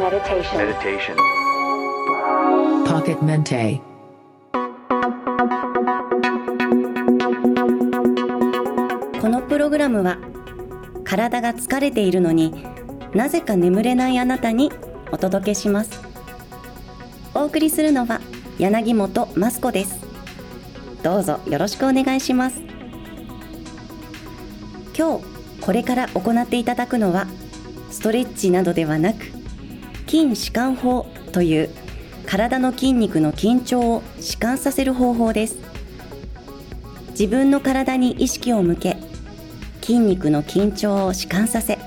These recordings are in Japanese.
meditation. meditation. Pocket Mente. このプログラムは体が疲れているのになぜか眠れないあなたにお届けしますお送りするのは柳本マスコですどうぞよろしくお願いします今日これから行っていただくのはストレッチなどではなく筋弛緩法という体の筋肉の緊張を弛緩させる方法です。自分の体に意識を向け筋肉の緊張を弛緩させ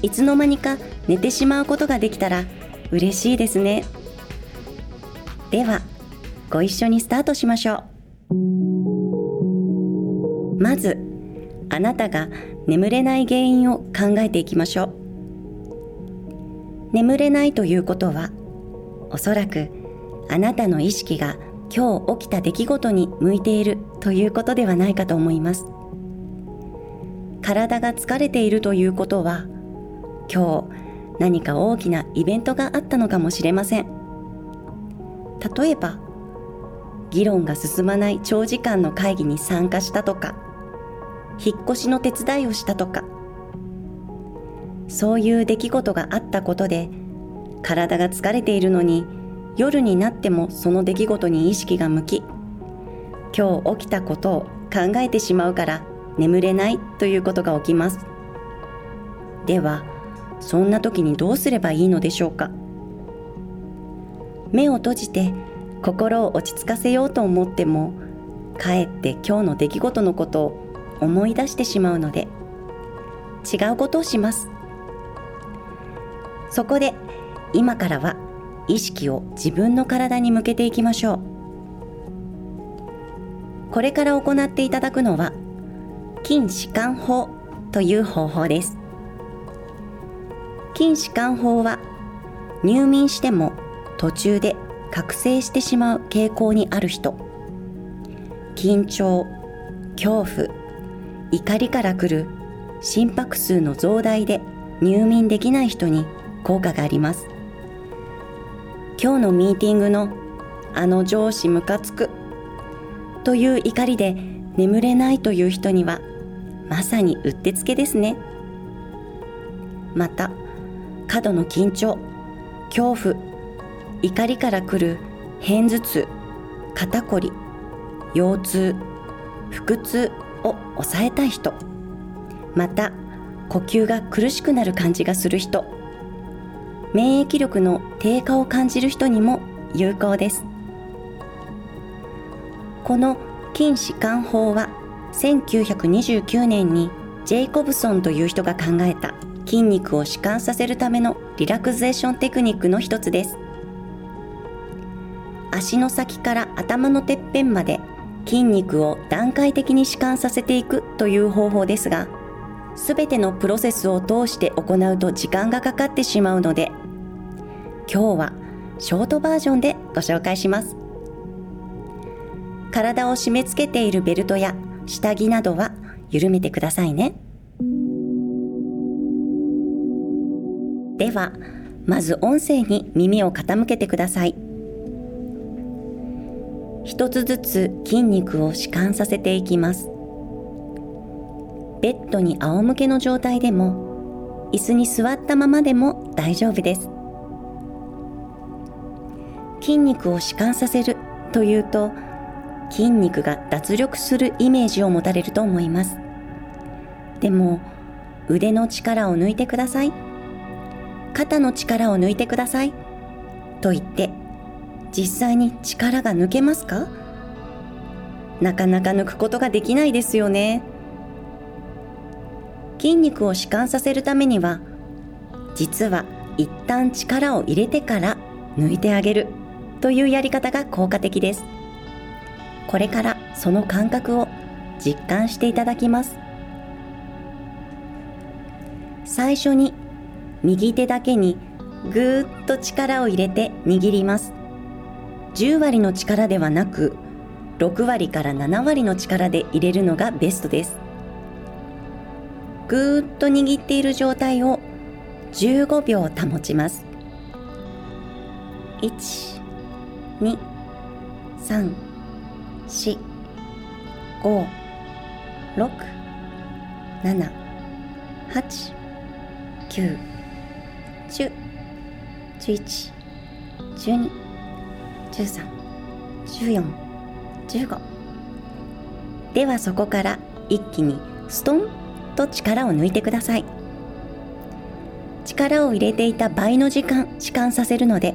いつの間にか寝てしまうことができたら嬉しいですね。ではご一緒にスタートしましょう。まずあなたが眠れない原因を考えていきましょう。眠れないということはおそらくあなたの意識が今日起きた出来事に向いているということではないかと思います。体が疲れているということは今日何か大きなイベントがあったのかもしれません。例えば議論が進まない長時間の会議に参加したとか引っ越しの手伝いをしたとかそういう出来事があったことで体が疲れているのに夜になってもその出来事に意識が向き今日起きたことを考えてしまうから眠れないということが起きます。ではそんな時にどうすればいいのでしょうか？目を閉じて心を落ち着かせようと思ってもかえって今日の出来事のことを思い出してしまうので違うことをします。そこで今からは意識を自分の体に向けていきましょう。これから行っていただくのは筋弛緩法という方法です。筋弛緩法は入眠しても途中で覚醒してしまう傾向にある人。緊張恐怖怒りから来る心拍数の増大で入眠できない人に効果があります。今日のミーティングのあの上司ムカつくという怒りで眠れないという人にはまさにうってつけですね。また過度の緊張恐怖怒りから来る片頭痛肩こり腰痛腹痛を抑えたい人また呼吸が苦しくなる感じがする人免疫力の低下を感じる人にも有効です。この筋弛緩法は1929年にジェイコブソンという人が考えた筋肉を弛緩させるためのリラクゼーションテクニックの一つです。足の先から頭のてっぺんまで筋肉を段階的に弛緩させていくという方法ですがすべてのプロセスを通して行うと時間がかかってしまうので今日はショートバージョンでご紹介します。体を締め付けているベルトや下着などは緩めてくださいね。ではまず音声に耳を傾けてください。一つずつ筋肉を弛緩させていきます。ベッドに仰向けの状態でも椅子に座ったままでも大丈夫です。筋肉を弛緩させるというと筋肉が脱力するイメージを持たれると思います。でも腕の力を抜いてください。肩の力を抜いてください。と言って実際に力が抜けますか？なかなか抜くことができないですよね。筋肉を弛緩させるためには実は一旦力を入れてから抜いてあげる。というやり方が効果的です。これからその感覚を実感していただきます。最初に右手だけにぐーっと力を入れて握ります。10割の力ではなく6割から7割の力で入れるのがベストです。ぐーっと握っている状態を15秒保ちます。1 2 3 4 5 6 7 8 9 10 11 12 13 14 15ではそこから一気にストンと力を抜いてください。力を入れていた倍の時間弛緩させるので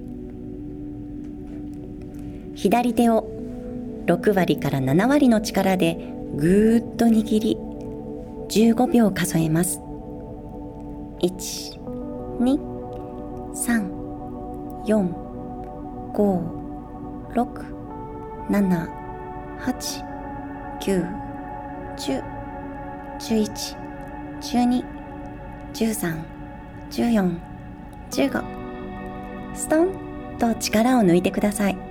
左手を6割から7割の力でぐーっと握り15秒数えます。1 2 3 4 5 6 7 8 9 10 11 12 13 14 15ストンと力を抜いてください。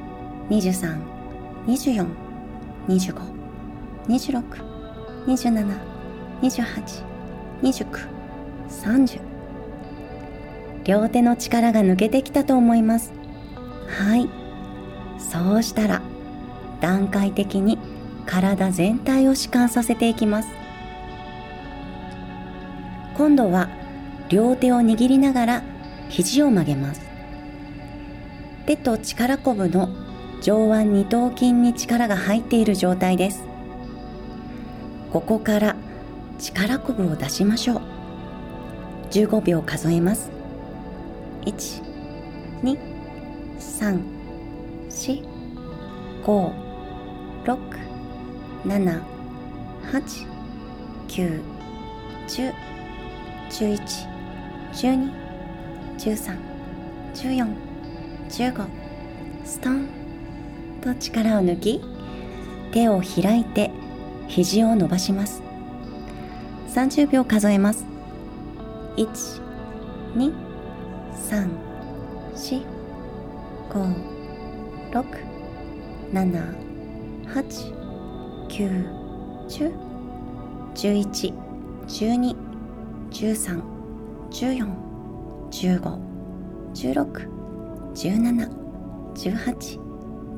23 24 25 26 27 28 29 30両手の力が抜けてきたと思います。はい。そうしたら段階的に体全体を弛緩させていきます。今度は両手を握りながら肘を曲げます。手と力こぶの上腕二頭筋に力が入っている状態です。ここから力こぶを出しましょう。15秒数えます。1 2 3 4 5 6 7 8 9 10 11 12 13 14 15ストン。と力を抜き手を開いて肘を伸ばします30秒数えます1。2。3。4。5。6。7。8。9。10。11。12。13。14。15。16。17。18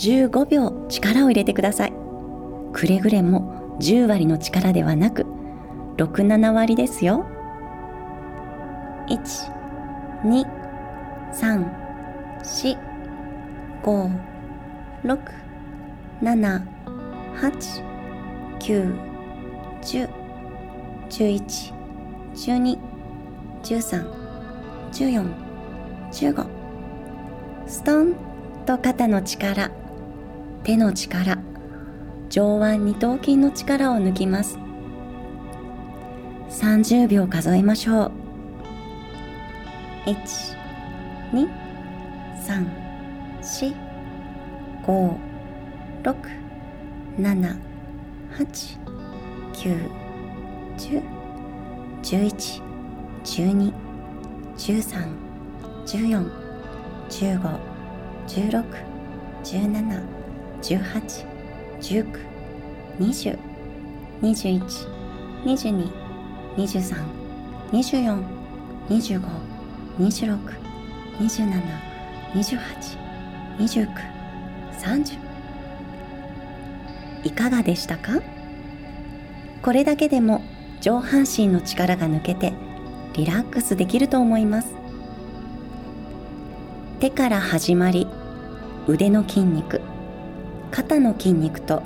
15秒力を入れてください。くれぐれも10割の力ではなく67割ですよ。1 2 3 4 5 6 7 8 9 10 11 12 13 14、15ストンと肩の力。手の力上腕二頭筋の力を抜きます。30秒数えましょう。1 2 3 4 5 6 7 8 9 10 11 12 13 14 15 16 17 18 19 20 21 22 23 24 25 26 27 28 29 30いかがでしたか？これだけでも上半身の力が抜けてリラックスできると思います。手から始まり腕の筋肉肩の筋肉と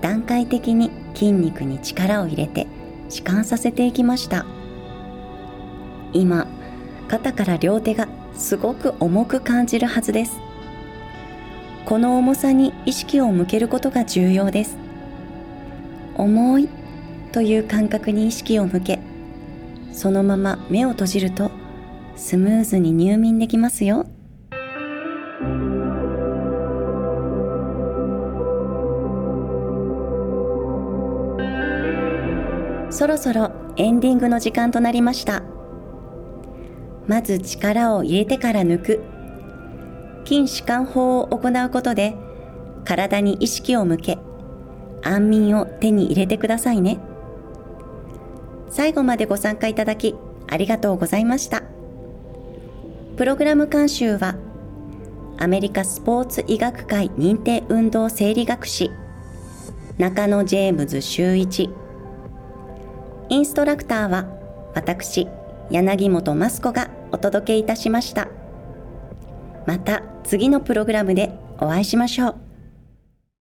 段階的に筋肉に力を入れて弛緩させていきました。今肩から両手がすごく重く感じるはずです。この重さに意識を向けることが重要です。重いという感覚に意識を向けそのまま目を閉じるとスムーズに入眠できますよ。そろそろエンディングの時間となりました。まず力を入れてから抜く。筋弛緩法を行うことで体に意識を向け安眠を手に入れてくださいね。最後までご参加いただきありがとうございました。プログラム監修はアメリカスポーツ医学会認定運動生理学士中野ジェームズ修一インストラクターは私柳本マスコがお届けいたしました。また次のプログラムでお会いしましょう。